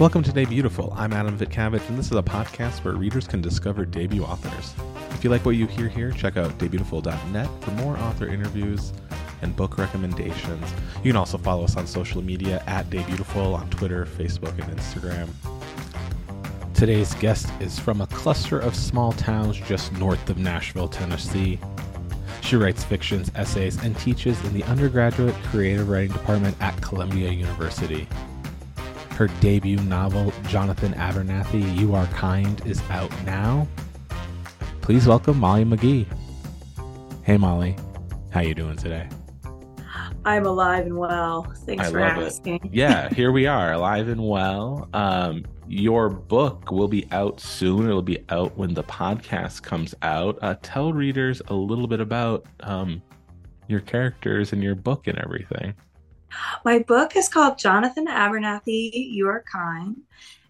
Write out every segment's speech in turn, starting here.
Welcome to Debutiful. I'm Adam Vitkavich, and this is a podcast where readers can discover debut authors. If you like what you hear here, check out debutiful.net for more author interviews and book recommendations. You can also follow us on social media at Debutiful on Twitter, Facebook, and Instagram. Today's guest is from a cluster of small towns just north of Nashville, Tennessee. She writes fictions, essays, and teaches in the undergraduate creative writing department at Columbia University. Her debut novel, Jonathan Abernathy, You Are Kind, is out now. Please welcome Molly McGhee. Hey Molly, how you doing today? I'm alive and well. Thanks I for love it. asking. Yeah, here we are, alive and well. Um, your book will be out soon. It'll be out when the podcast comes out. Uh, tell readers a little bit about um, your characters and your book and everything. My book is called Jonathan Abernathy, You Are Kind.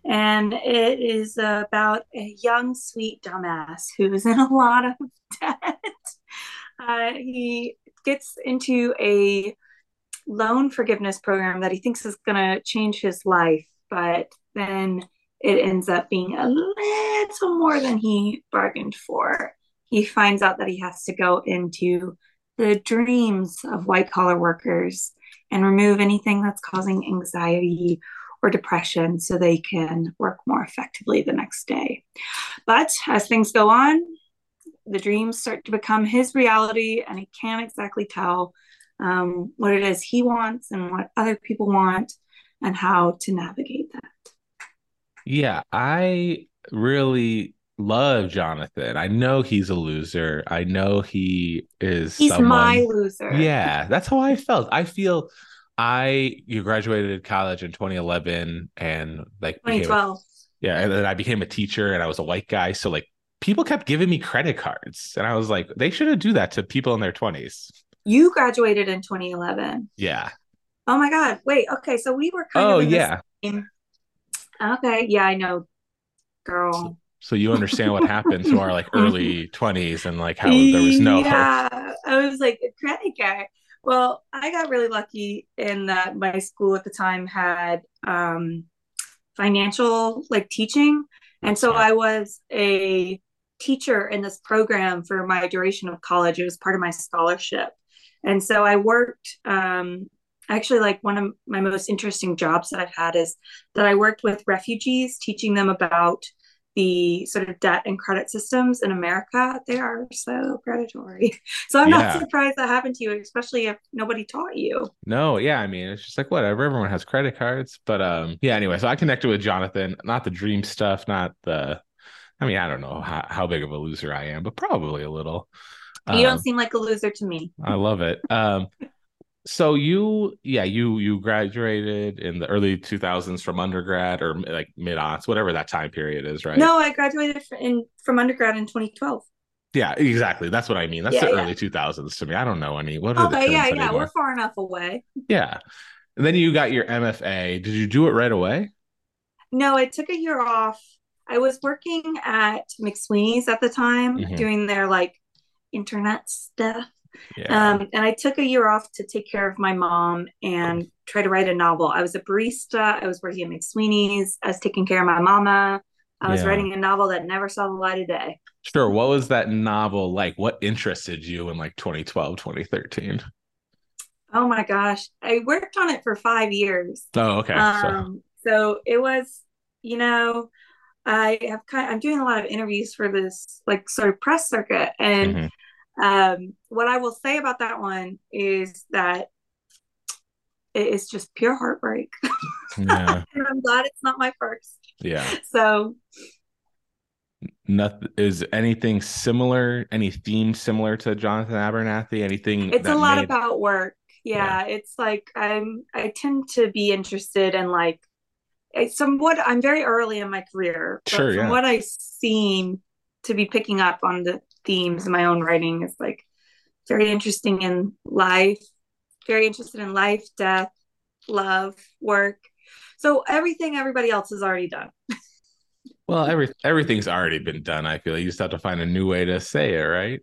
And it is about a young, sweet dumbass who's in a lot of debt. Uh, he gets into a loan forgiveness program that he thinks is going to change his life, but then it ends up being a little more than he bargained for. He finds out that he has to go into the dreams of white collar workers and remove anything that's causing anxiety or depression so they can work more effectively the next day. But as things go on, the dreams start to become his reality, and he can't exactly tell um, what it is he wants and what other people want and how to navigate that. Yeah, I really love Jonathan. I know he's a loser. I know he is He's someone- my loser. Yeah, that's how I felt. I feel I you graduated college in 2011 and like became a- 2012. yeah, and then I became a teacher and I was a white guy, so like people kept giving me credit cards and I was like they shouldn't do that to people in their 20s. You graduated in 2011. Yeah. Oh my God. Wait. Okay. So we were kind Oh of the yeah. same- Okay. Yeah, I know. Girl. So you understand what happened to our like early 20s and like how there was no hope. yeah i was like a credit card well i got really lucky in that my school at the time had um financial like teaching. And so Smart. i was a teacher in this program for my duration of college. It was part of my scholarship. And so i worked um actually like one of my most interesting jobs that i've had is that i worked with refugees teaching them about the sort of debt and credit systems in America, they are so predatory. So I'm Yeah. not surprised that happened to you, especially if nobody taught you. No, yeah, I mean, it's just like whatever. Everyone has credit cards, but um, yeah. Anyway, so I connected with Jonathan. Not the dream stuff, not the. I mean, I don't know how, how big of a loser I am, but probably a little. you Um, don't seem like a loser to me. I love it. Um, so you, yeah, you you graduated in the early 2000s from undergrad or like mid aughts, whatever that time period is, right? No, I graduated in from undergrad in 2012. Yeah, exactly. That's what I mean. That's Yeah, the yeah. early 2000s to me. I don't know any. What are the yeah, yeah, anymore? we're far enough away. Yeah. And then you got your MFA. Did you do it right away? No, I took a year off. I was working at McSweeney's at the time, Mhm. doing their like internet stuff. Yeah. Um, and I took a year off to take care of my mom and try to write a novel. I was a barista. I was working at McSweeney's. I was taking care of my mama. I was Yeah. writing a novel that never saw the light of day. Sure. What was that novel like? What interested you in like 2012, 2013? Oh my gosh. I worked on it for five years. Oh, okay. so, Um, so it was, you know, I have kind of, I'm doing a lot of interviews for this like sort of press circuit. And mhm. Um, what I will say about that one is that it is just pure heartbreak. yeah. and I'm glad it's not my first. Yeah. So Nothing is anything similar, any theme similar to Jonathan Abernathy? Anything it's a lot made- about work. Yeah, it's like I'm I tend to be interested in like it's somewhat I'm very early in my career. But Sure, from yeah. what I've seen to be picking up on the themes in my own writing is like very interesting in life, very interested in life, death, love, work. So everything everybody else has already done. Well, every everything's already been done. I feel you just have to find a new way to say it, right?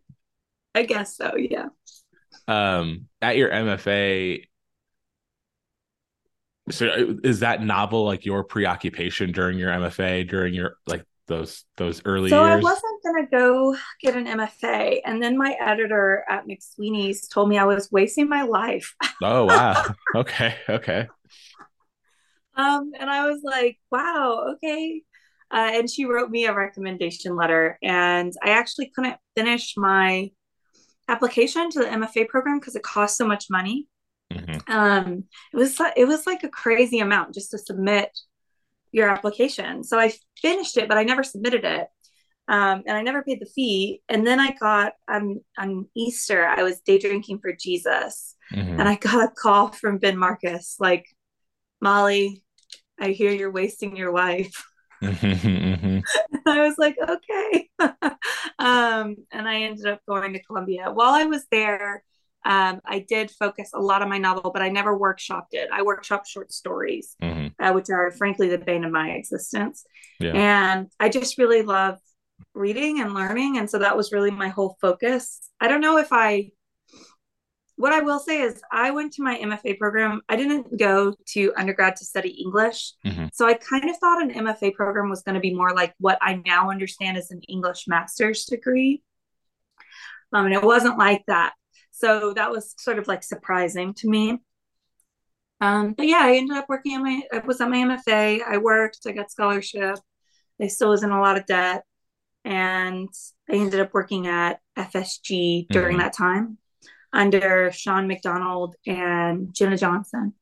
I guess so, yeah. Um, at your MFA, so uh, is that novel like your preoccupation during your MFA during your like those those early so years? I wasn't gonna go get an MFA, and then my editor at McSweeney's told me I was wasting my life. oh wow. okay. Okay. Um, and I was like, wow, okay. Uh, and she wrote me a recommendation letter, and I actually couldn't finish my application to the MFA program because it cost so much money. Mm-hmm. Um, it was it was like a crazy amount just to submit your application. So I finished it, but I never submitted it. Um, and I never paid the fee. And then I got um, on Easter, I was day drinking for Jesus, mm-hmm. and I got a call from Ben Marcus, like, Molly, I hear you're wasting your life. Mm-hmm, I was like, okay. um, and I ended up going to Columbia. While I was there, um, I did focus a lot on my novel, but I never workshopped it. I workshopped short stories, mm-hmm. uh, which are frankly the bane of my existence. Yeah. And I just really love reading and learning. And so that was really my whole focus. I don't know if I what I will say is, I went to my MFA program. I didn't go to undergrad to study English. Mm-hmm. So I kind of thought an MFA program was going to be more like what I now understand as an English master's degree. Um, and it wasn't like that. So that was sort of like surprising to me. Um, but yeah, I ended up working on my, I was on my MFA. I worked, I got scholarship. I still was in a lot of debt. And I ended up working at FSG during mm-hmm. that time under Sean McDonald and Jenna Johnson.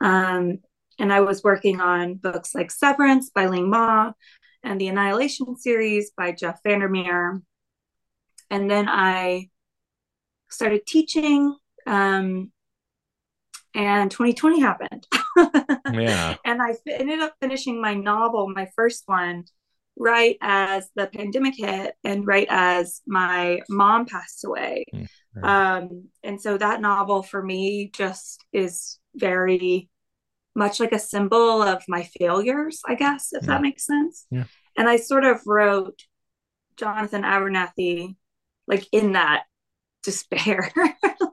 Um, and I was working on books like Severance by Ling Ma and the Annihilation series by Jeff VanderMeer. And then I started teaching, um, and 2020 happened. yeah. And I ended up finishing my novel, my first one, right as the pandemic hit and right as my mom passed away. Mm. Um, and so that novel for me just is very much like a symbol of my failures, I guess, if yeah. that makes sense. Yeah. And I sort of wrote Jonathan Abernathy like in that despair.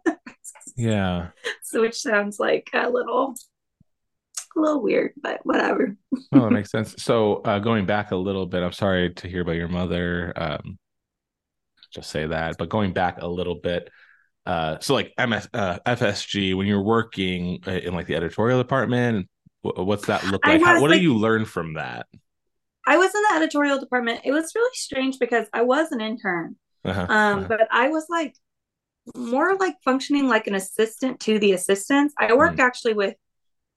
yeah. So which sounds like a little a little weird, but whatever. well, that makes sense. So uh, going back a little bit, I'm sorry to hear about your mother. Um, just say that. But going back a little bit, uh, so like MS, uh, FSG, when you're working uh, in like the editorial department, what's that look like? How, what like, do you learn from that? I was in the editorial department. It was really strange because I was an intern, uh-huh, um, uh-huh. but I was like more like functioning like an assistant to the assistants. I worked mm. actually with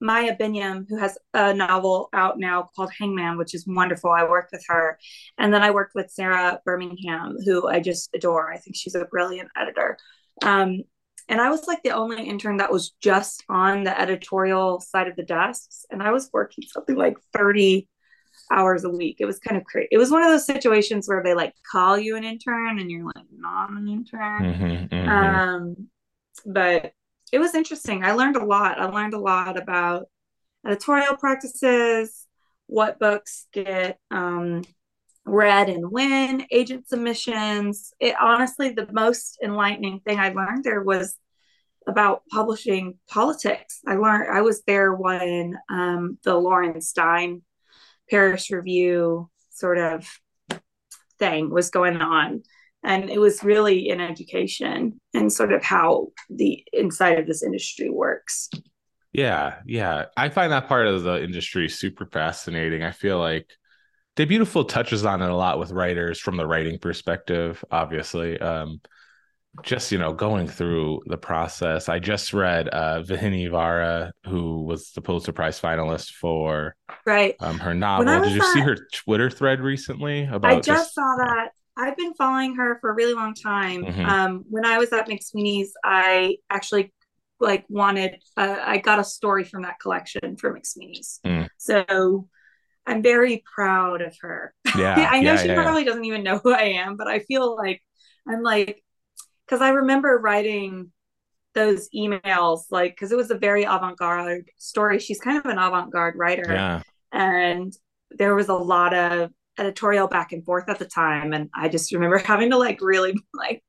Maya Binyam, who has a novel out now called Hangman, which is wonderful. I worked with her. And then I worked with Sarah Birmingham, who I just adore. I think she's a brilliant editor. Um, and I was like the only intern that was just on the editorial side of the desks. And I was working something like 30 hours a week. It was kind of crazy. It was one of those situations where they like call you an intern and you're like not an intern. Mm-hmm, mm-hmm. Um, but it was interesting. I learned a lot. I learned a lot about editorial practices, what books get um, read and when, agent submissions. It honestly, the most enlightening thing I learned there was about publishing politics. I learned I was there when um, the Lorin Stein Paris Review sort of thing was going on. And it was really in education and sort of how the inside of this industry works. Yeah yeah. I find that part of the industry super fascinating. I feel like Debutiful touches on it a lot with writers from the writing perspective obviously. Um, just you know going through the process i just read uh Vauhini Vara who was the pulitzer prize finalist for right um her novel did you see her twitter thread recently about i just, just saw that I've been following her for a really long time. Mm-hmm. Um, when I was at McSweeney's, I actually like wanted uh, I got a story from that collection for McSweeney's. Mm. So I'm very proud of her. Yeah, I know yeah, she yeah, probably yeah. doesn't even know who I am, but I feel like I'm like because I remember writing those emails like because it was a very avant-garde story. She's kind of an avant-garde writer. Yeah. And there was a lot of editorial back and forth at the time and i just remember having to like really like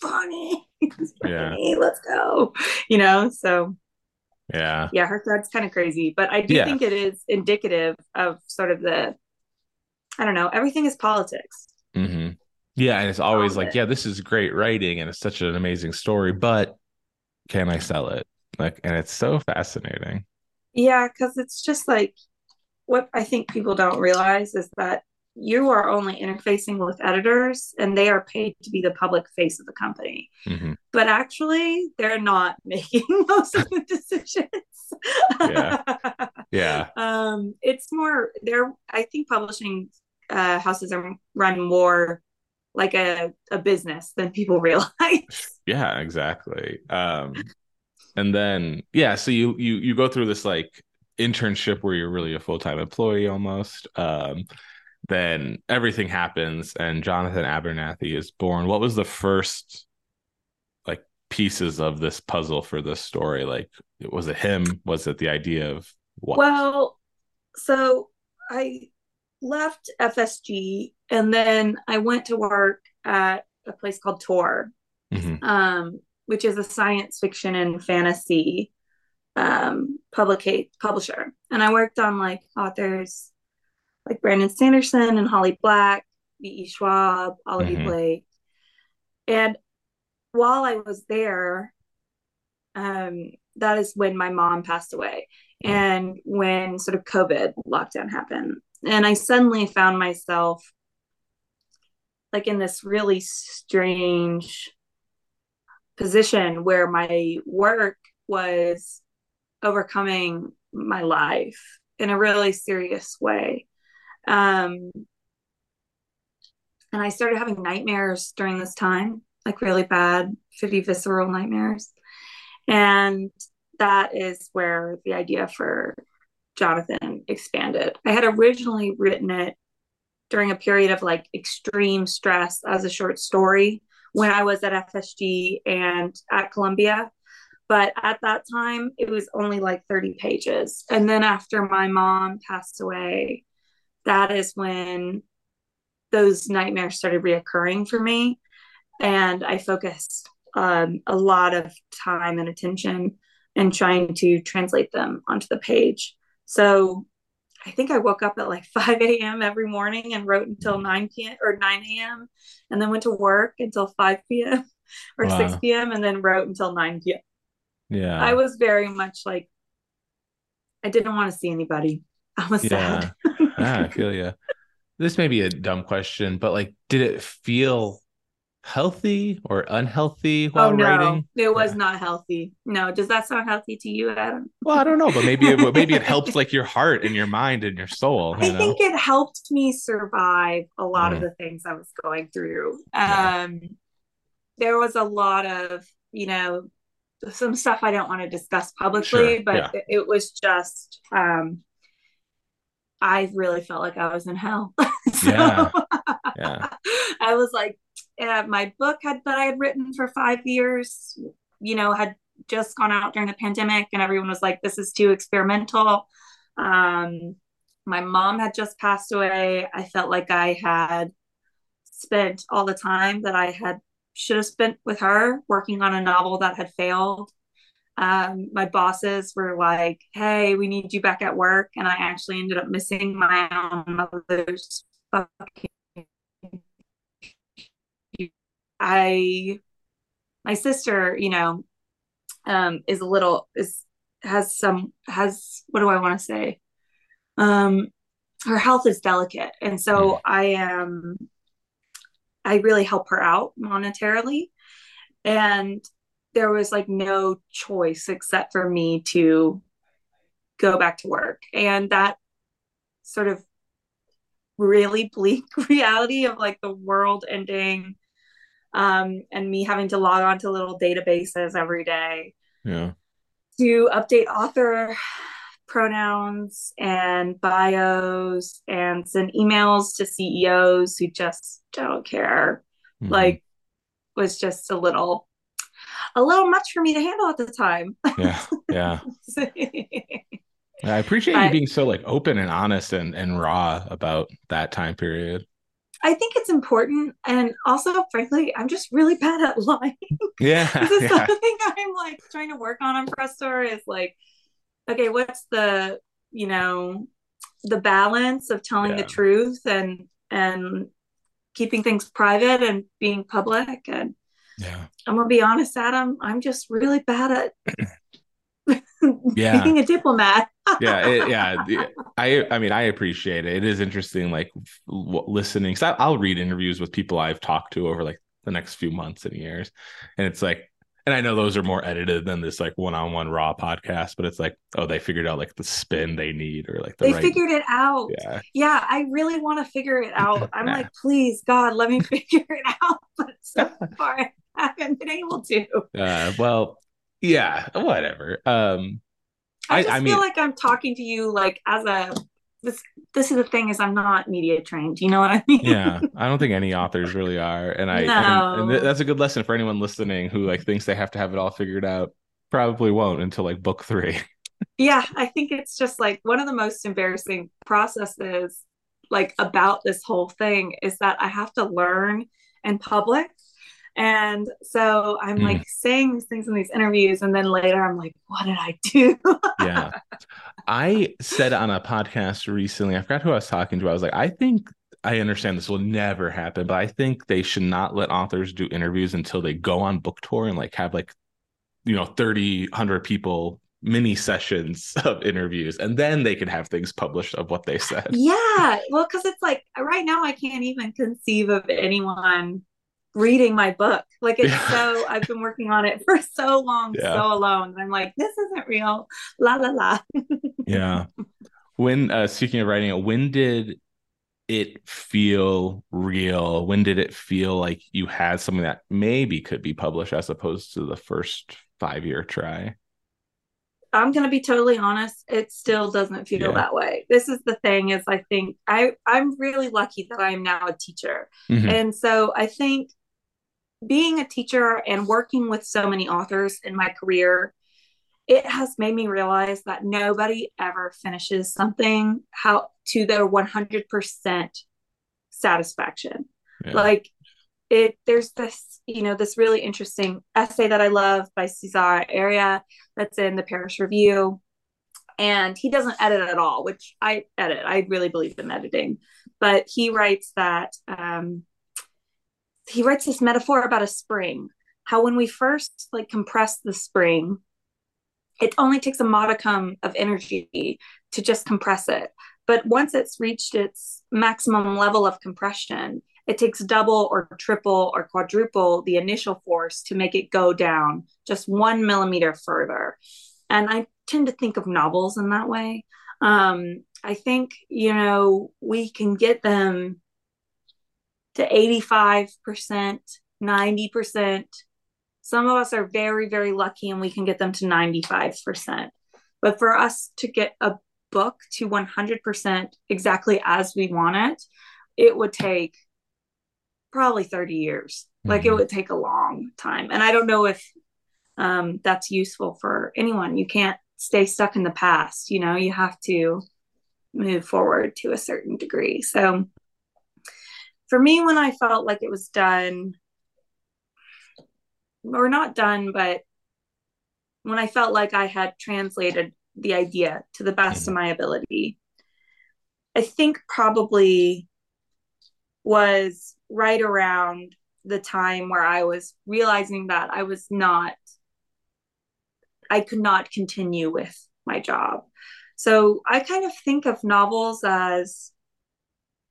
funny yeah. let's go you know so Yeah. Yeah, her thread's kind of crazy, but I do Yeah. think it is indicative of sort of the, I don't know, everything is politics. hmm Yeah, and it's always like, it. yeah, this is great writing and it's such an amazing story, but can I sell it? Like, and it's so fascinating. Yeah, because it's just like what I think people don't realize is that you are only interfacing with editors and they are paid to be the public face of the company. hmm But actually, they're not making most of the decisions. Yeah. Yeah. um, it's more, they're, I think publishing uh, houses are run more like a, a business than people realize. Yeah, exactly. Um, and then yeah, so you you you go through this like internship where you're really a full-time employee almost. Um, then everything happens and Jonathan Abernathy is born. What was the first like pieces of this puzzle for this story? Like was it him? Was it the idea of what? Well, so I left FSG and then I went to work at a place called Tor, Mhm. um, which is a science fiction and fantasy um, publicate publisher. And I worked on like authors like Brandon Sanderson and Holly Black, V.E. Schwab, Olivia Mhm. Blake. And while I was there, um, that is when my mom passed away Oh. and when sort of COVID lockdown happened. And I suddenly found myself like in this really strange position where my work was overcoming my life in a really serious way. Um, and I started having nightmares during this time, like really bad, pretty visceral nightmares. And that is where the idea for Jonathan expanded. I had originally written it during a period of like extreme stress as a short story when I was at FSG and at Columbia. But at that time, it was only like 30 pages. And then after my mom passed away, that is when those nightmares started reoccurring for me. And I focused um, a lot of time and attention in trying to translate them onto the page. So I think I woke up at like 5 a.m. every morning and wrote until 9 p.m. or 9 a.m. and then went to work until 5 p.m. or Wow. 6 p.m. and then wrote until 9 p.m. Yeah. I was very much like, I didn't want to see anybody. I was sad. yeah. ah, I feel you. This may be a dumb question, but like, did it feel healthy or unhealthy while oh no, writing? it was Yeah. not healthy. No, does that sound healthy to you, Adam? Well, I don't know, but maybe it maybe it helps like your heart and your mind and your soul. You I know? think it helped me survive a lot of Mm. the things I was going through. Yeah. Um, there was a lot of, you know, some stuff I don't want to discuss publicly, Sure, but yeah. it, it was just, um, I really felt like I was in hell. so Yeah. Yeah. I was like, uh, my book had that I had written for five years, you know, had just gone out during the pandemic, and everyone was like, "This is too experimental." Um, my mom had just passed away. I felt like I had spent all the time that I had should have spent with her working on a novel that had failed. Um, my bosses were like, "Hey, we need you back at work," and I actually ended up missing my own mother's fucking I my sister, you know, um is a little is has some has what do I want to say? Um her health is delicate and so Mm. I am I really help her out monetarily and there was like no choice except for me to go back to work and that sort of really bleak reality of like the world ending um, and me having to log on to little databases every day Yeah. to update author pronouns and bios and send emails to CEOs who just don't care. Mhm. Like was just a little a little much for me to handle at the time. yeah. Yeah. I appreciate you being so like open and honest and, and raw about that time period. I think it's important and also frankly I'm just really bad at lying. Yeah. this is yeah. something I'm like trying to work on on Press Store is like okay, what's the, you know, the balance of telling Yeah. the truth and and keeping things private and being public and Yeah. I'm gonna be honest, Adam, I'm just really bad at Yeah. being a diplomat. yeah it, yeah i i mean i appreciate it it is interesting like listening so i'll read interviews with people i've talked to over like the next few months and years and it's like and i know those are more edited than this like one-on-one raw podcast but it's like oh they figured out like the spin they need or like the they right figured it out. yeah Yeah, I really want to figure it out. I'm Yeah. like, please, God, let me figure it out. But so far, I haven't been able to. uh well yeah whatever um I I- just I feel mean- like I'm talking to you like as a this. This is the thing is I'm not media trained. You know what I mean? yeah i don't think any authors really are and i and, and No. th- that's a good lesson for anyone listening who like thinks they have to have it all figured out probably won't until like book three yeah i think it's just like one of the most embarrassing processes like about this whole thing is that i have to learn in public and so i'm Mm. like saying these things in these interviews and then later i'm like what did i do? Yeah. I said on a podcast recently i forgot who i was talking to i was like i think i understand this will never happen but i think they should not let authors do interviews until they go on book tour and like have like you know 30 100 people mini sessions of interviews and then they can have things published of what they said. Yeah. Well because it's like right now i can't even conceive of anyone reading my book like it's Yeah. so i've been working on it for so long Yeah. so alone i'm like this isn't real la la la yeah when uh speaking of writing it when did it feel real when did it feel like you had something that maybe could be published as opposed to the first five year try I'm going to be totally honest, it still doesn't feel Yeah. that way. This is the thing is I think I I'm really lucky that I am now a teacher. Mhm. And so I think being a teacher and working with so many authors in my career it has made me realize that nobody ever finishes something how to their 100% satisfaction. Yeah. like it there's this you know this really interesting essay that i love by César Aira that's in the Paris Review and he doesn't edit at all which i edit. I really believe in editing. But he writes that um, he writes this metaphor about a spring how when we first like compress the spring it only takes a modicum of energy to just compress it but once it's reached its maximum level of compression it takes double or triple or quadruple the initial force to make it go down just one millimeter further. And I tend to think of novels in that way. Um, I think, you know, we can get them to 85%, 90%. Some of us are very, very lucky and we can get them to 95%. But for us to get a book to 100% exactly as we want it, it would take probably 30 years. Like it Mhm. would take a long time. And I don't know if um, that's useful for anyone. You can't stay stuck in the past, you know, you have to move forward to a certain degree. So for me, when I felt like it was done, or not done, but when I felt like I had translated the idea to the best of mm-hmm. my ability, I think probably was right around the time where I was realizing that I was not, I could not continue with my job. So I kind of think of novels as,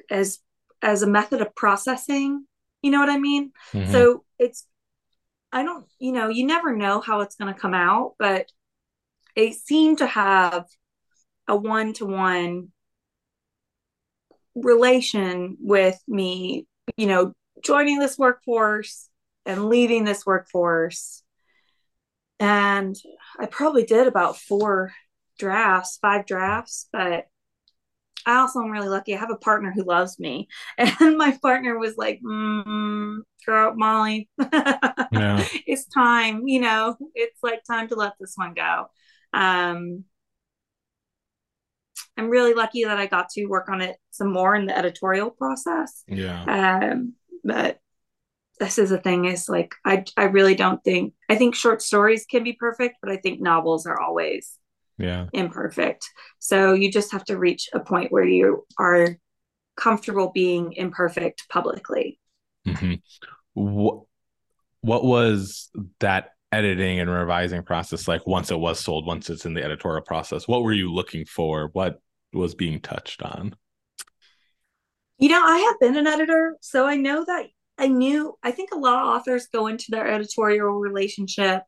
as, as a method of processing. You know what I mean? Mhm. So it's, I don't, you know, you never know how it's going to come out, but it seemed to have a one to one relation with me, you know, joining this workforce and leaving this workforce. And I probably did about four drafts, five drafts, but I also am really lucky. I have a partner who loves me. And my partner was like, mm, girl, Molly, Yeah. it's time, you know, it's like time to let this one go. Um, I'm really lucky that I got to work on it some more in the editorial process. Yeah. Um, but this is the thing is like I I really don't think I think short stories can be perfect, but I think novels are always yeah. imperfect. So you just have to reach a point where you are comfortable being imperfect publicly. Mm-hmm. what, what was that editing and revising process like once it was sold once it's in the editorial process? What were you looking for? What was being touched on? You know i have been an editor so i know that i knew i think a lot of authors go into their editorial relationship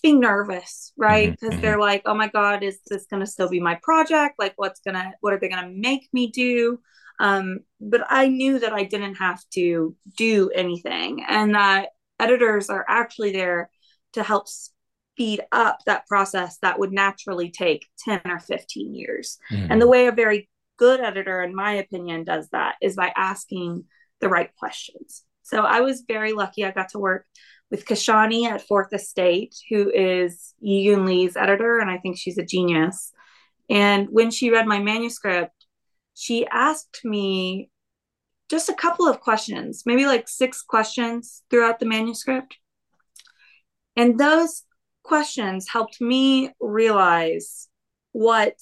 being nervous right because mm-hmm, they're mm-hmm. like oh my god is this going to still be my project like what's gonna what are they going to make me do um, but i knew that i didn't have to do anything and that editors are actually there to help speed up that process that would naturally take 10 or 15 years. Mm-hmm. And the way a very good editor, in my opinion, does that is by asking the right questions. So I was very lucky. I got to work with Kishani at Fourth Estate, who is Yiyun Li's editor, and I think she's a genius. And when she read my manuscript, she asked me just a couple of questions, maybe like six questions throughout the manuscript. And those questions helped me realize what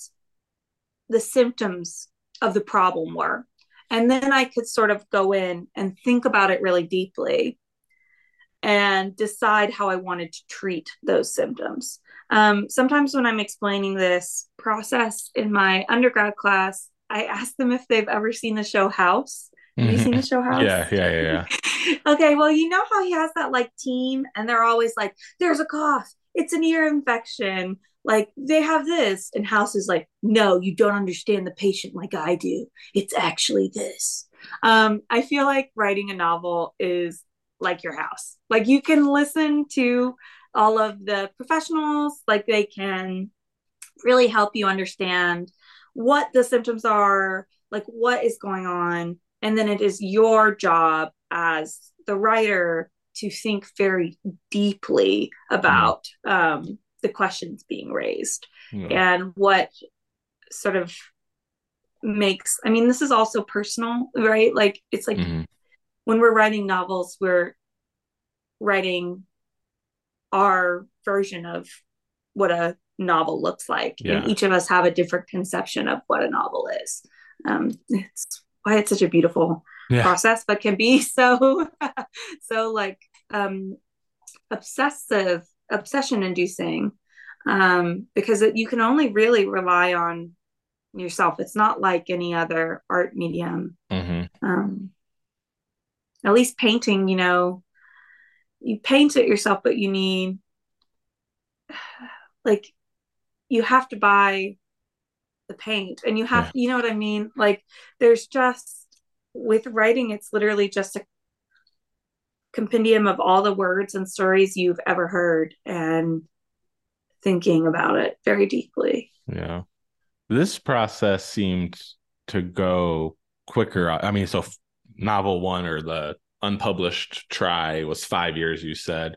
the symptoms of the problem were. And then I could sort of go in and think about it really deeply and decide how I wanted to treat those symptoms. Um, sometimes when I'm explaining this process in my undergrad class, I ask them if they've ever seen the show House. Have you seen the show House? Yeah, yeah, yeah, yeah. okay, well, you know how he has that like team, and they're always like, "There's a cough. It's an ear infection. Like they have this." And House is like, "No, you don't understand the patient like I do. It's actually this." Um, I feel like writing a novel is like your house. Like you can listen to all of the professionals, like they can really help you understand what the symptoms are, like what is going on and then it is your job as the writer to think very deeply about um, the questions being raised and what sort of makes i mean this is also personal right like it's like mm-hmm. When we're writing novels we're writing our version of what a novel looks like yeah. and each of us have a different conception of what a novel is um, it's why it's such a beautiful yeah. process, but can be so so like um obsessive, obsession inducing. Um, because it, you can only really rely on yourself. It's not like any other art medium. Mm-hmm. Um, at least painting, you know, you paint it yourself, but you need like you have to buy the paint and you have yeah. you know what i mean? Like there's just with writing it's literally just a compendium of all the words and stories you've ever heard and thinking about it very deeply. Yeah. This process seemed to go quicker. I mean so novel one or the unpublished try was five years you said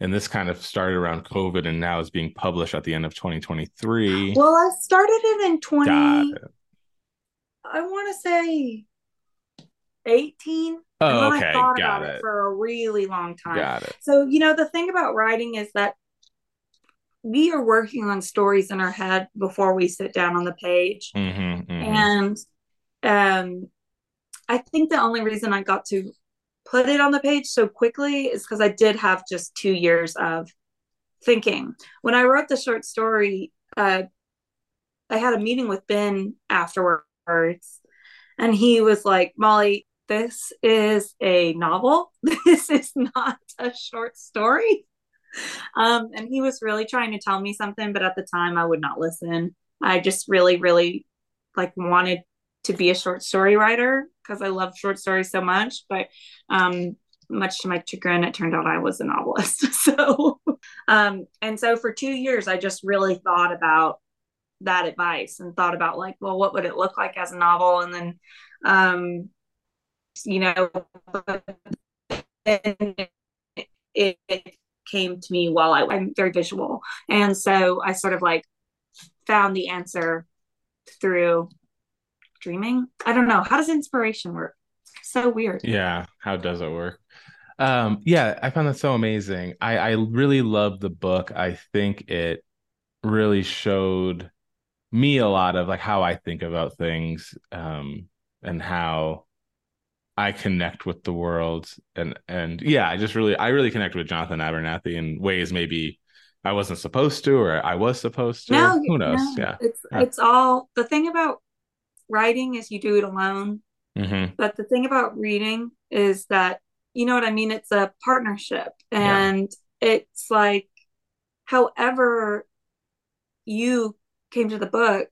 and this kind of started around COVID and now is being published at the end of 2023. Well, I started it in 20. It. I want to say 18. Oh, okay. Got it. it. For a really long time. Got it. So, you know, the thing about writing is that we are working on stories in our head before we sit down on the page. Mm-hmm, mm-hmm. And um, I think the only reason I got to put it on the page so quickly is because I did have just two years of thinking. When I wrote the short story, uh, I had a meeting with Ben afterwards, and he was like, Molly, this is a novel. This is not a short story. Um, and he was really trying to tell me something, but at the time I would not listen. I just really, really like wanted to be a short story writer because I love short stories so much. But um, much to my chagrin, it turned out I was a novelist. so, um, and so for two years, I just really thought about that advice and thought about like, well, what would it look like as a novel? And then, um, you know, it, it came to me while I, I'm very visual. And so I sort of like found the answer through dreaming. I don't know. How does inspiration work? So weird. Yeah. How does it work? Um, yeah, I found that so amazing. I, I really love the book. I think it really showed me a lot of like how I think about things um, and how I connect with the world and and yeah, I just really I really connect with Jonathan Abernathy in ways maybe I wasn't supposed to or I was supposed to. No, Who knows? no. Yeah. It's Yeah. it's all the thing about writing is you do it alone, hmm but the thing about reading is that you know what I mean. It's a partnership, Yeah. and it's like, however, you came to the book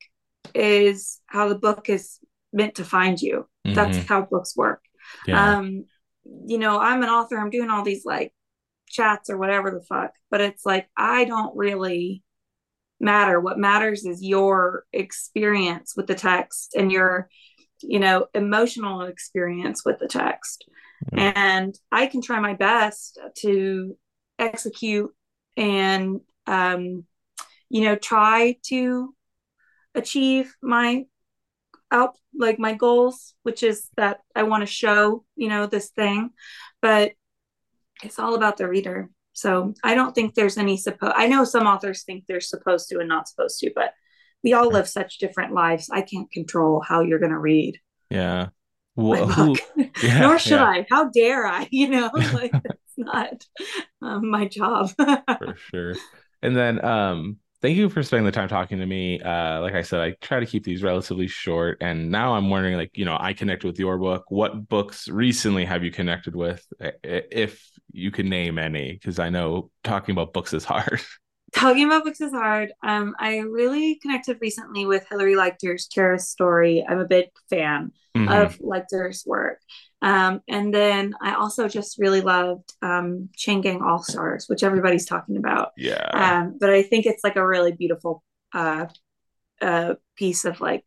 is how the book is meant to find you. That's Mhm. how books work. Yeah. Um, you know, I'm an author. I'm doing all these like chats or whatever the fuck, but it's like I don't really matter. What matters is your experience with the text and your, you know, emotional experience with the text. Mhm. And I can try my best to execute and, um, you know, try to achieve my out like my goals, which is that I want to show, you know, this thing, but it's all about the reader. So I don't think there's any supposed. I know some authors think they're supposed to and not supposed to, but we all live such different lives. I can't control how you're going to read yeah. Wh- who, yeah, nor should yeah. I. How dare I? You know, like that's not um, my job. for sure. And then um thank you for spending the time talking to me. Uh like I said, I try to keep these relatively short and now I'm wondering like, you know, I connect with your book. What books recently have you connected with if you can name any because I know talking about books is hard. Talking about books is hard. Um, I really connected recently with Hilary Leichter's Terrace Story. I'm a big fan Mhm. of Leichter's work. Um, and then I also just really loved um, Chain Gang All Stars, which everybody's talking about. yeah. Um, but I think it's like a really beautiful uh, uh, piece of like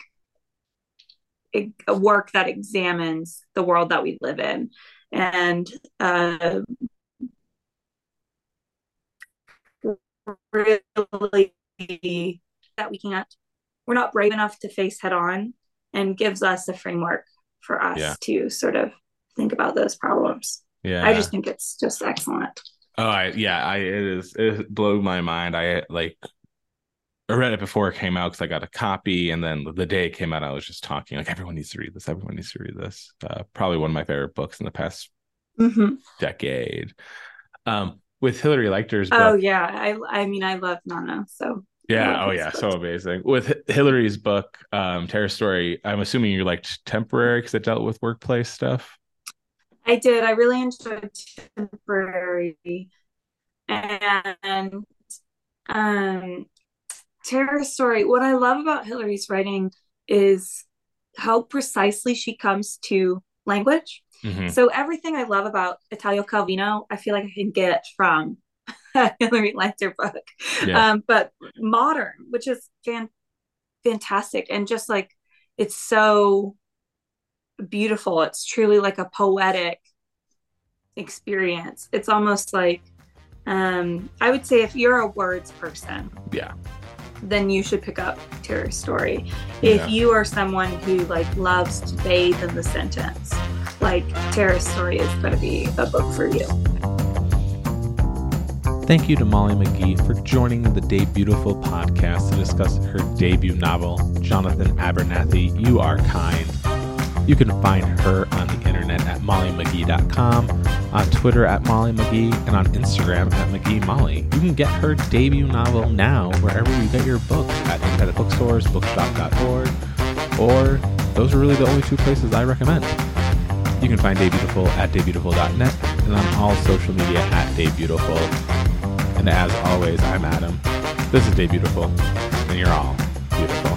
a work that examines the world that we live in. And uh, really that we can't we're not brave enough to face head on and gives us a framework for us Yeah. to sort of think about those problems yeah. i just think it's just excellent Oh, I yeah, I it is it blew my mind. I like I read it before it came out because I got a copy, and then the day it came out, I was just talking like everyone needs to read this. Everyone needs to read this. Uh, probably one of my favorite books in the past Mhm. decade. Um, with Hilary Leichter's oh book, Oh yeah i i mean i love nana so yeah, oh yeah, books. so amazing. With Hilary's book, um, Terrace Story, I'm assuming you liked Temporary because it dealt with workplace stuff. i did i really enjoyed temporary and um Terrace Story what i love about Hilary's writing is how precisely she comes to language Mhm. So everything I love about Italo Calvino, I feel like I can get from Hilary Leichter book. Yeah. Um, but modern, which is fan- fantastic, and just like it's so beautiful. It's truly like a poetic experience. It's almost like um, I would say if you're a words person, Yeah. Then you should pick up Terrace Story. If Yeah. you are someone who like loves to bathe in the sentence, like Terrace Story is going to be a book for you. Thank you to Molly McGhee for joining the Debutiful podcast to discuss her debut novel, Jonathan Abernathy, You Are Kind. You can find her on the internet at mollymcghee.com, on Twitter at Molly McGhee, and on Instagram at McGhee Molly. You can get her debut novel now wherever you get your books at independent bookstores, bookshop.org, or those are really the only two places I recommend. You can find Debutiful at debutiful.net and on all social media at Debutiful. And as always, I'm Adam. This is Debutiful, and you're all beautiful.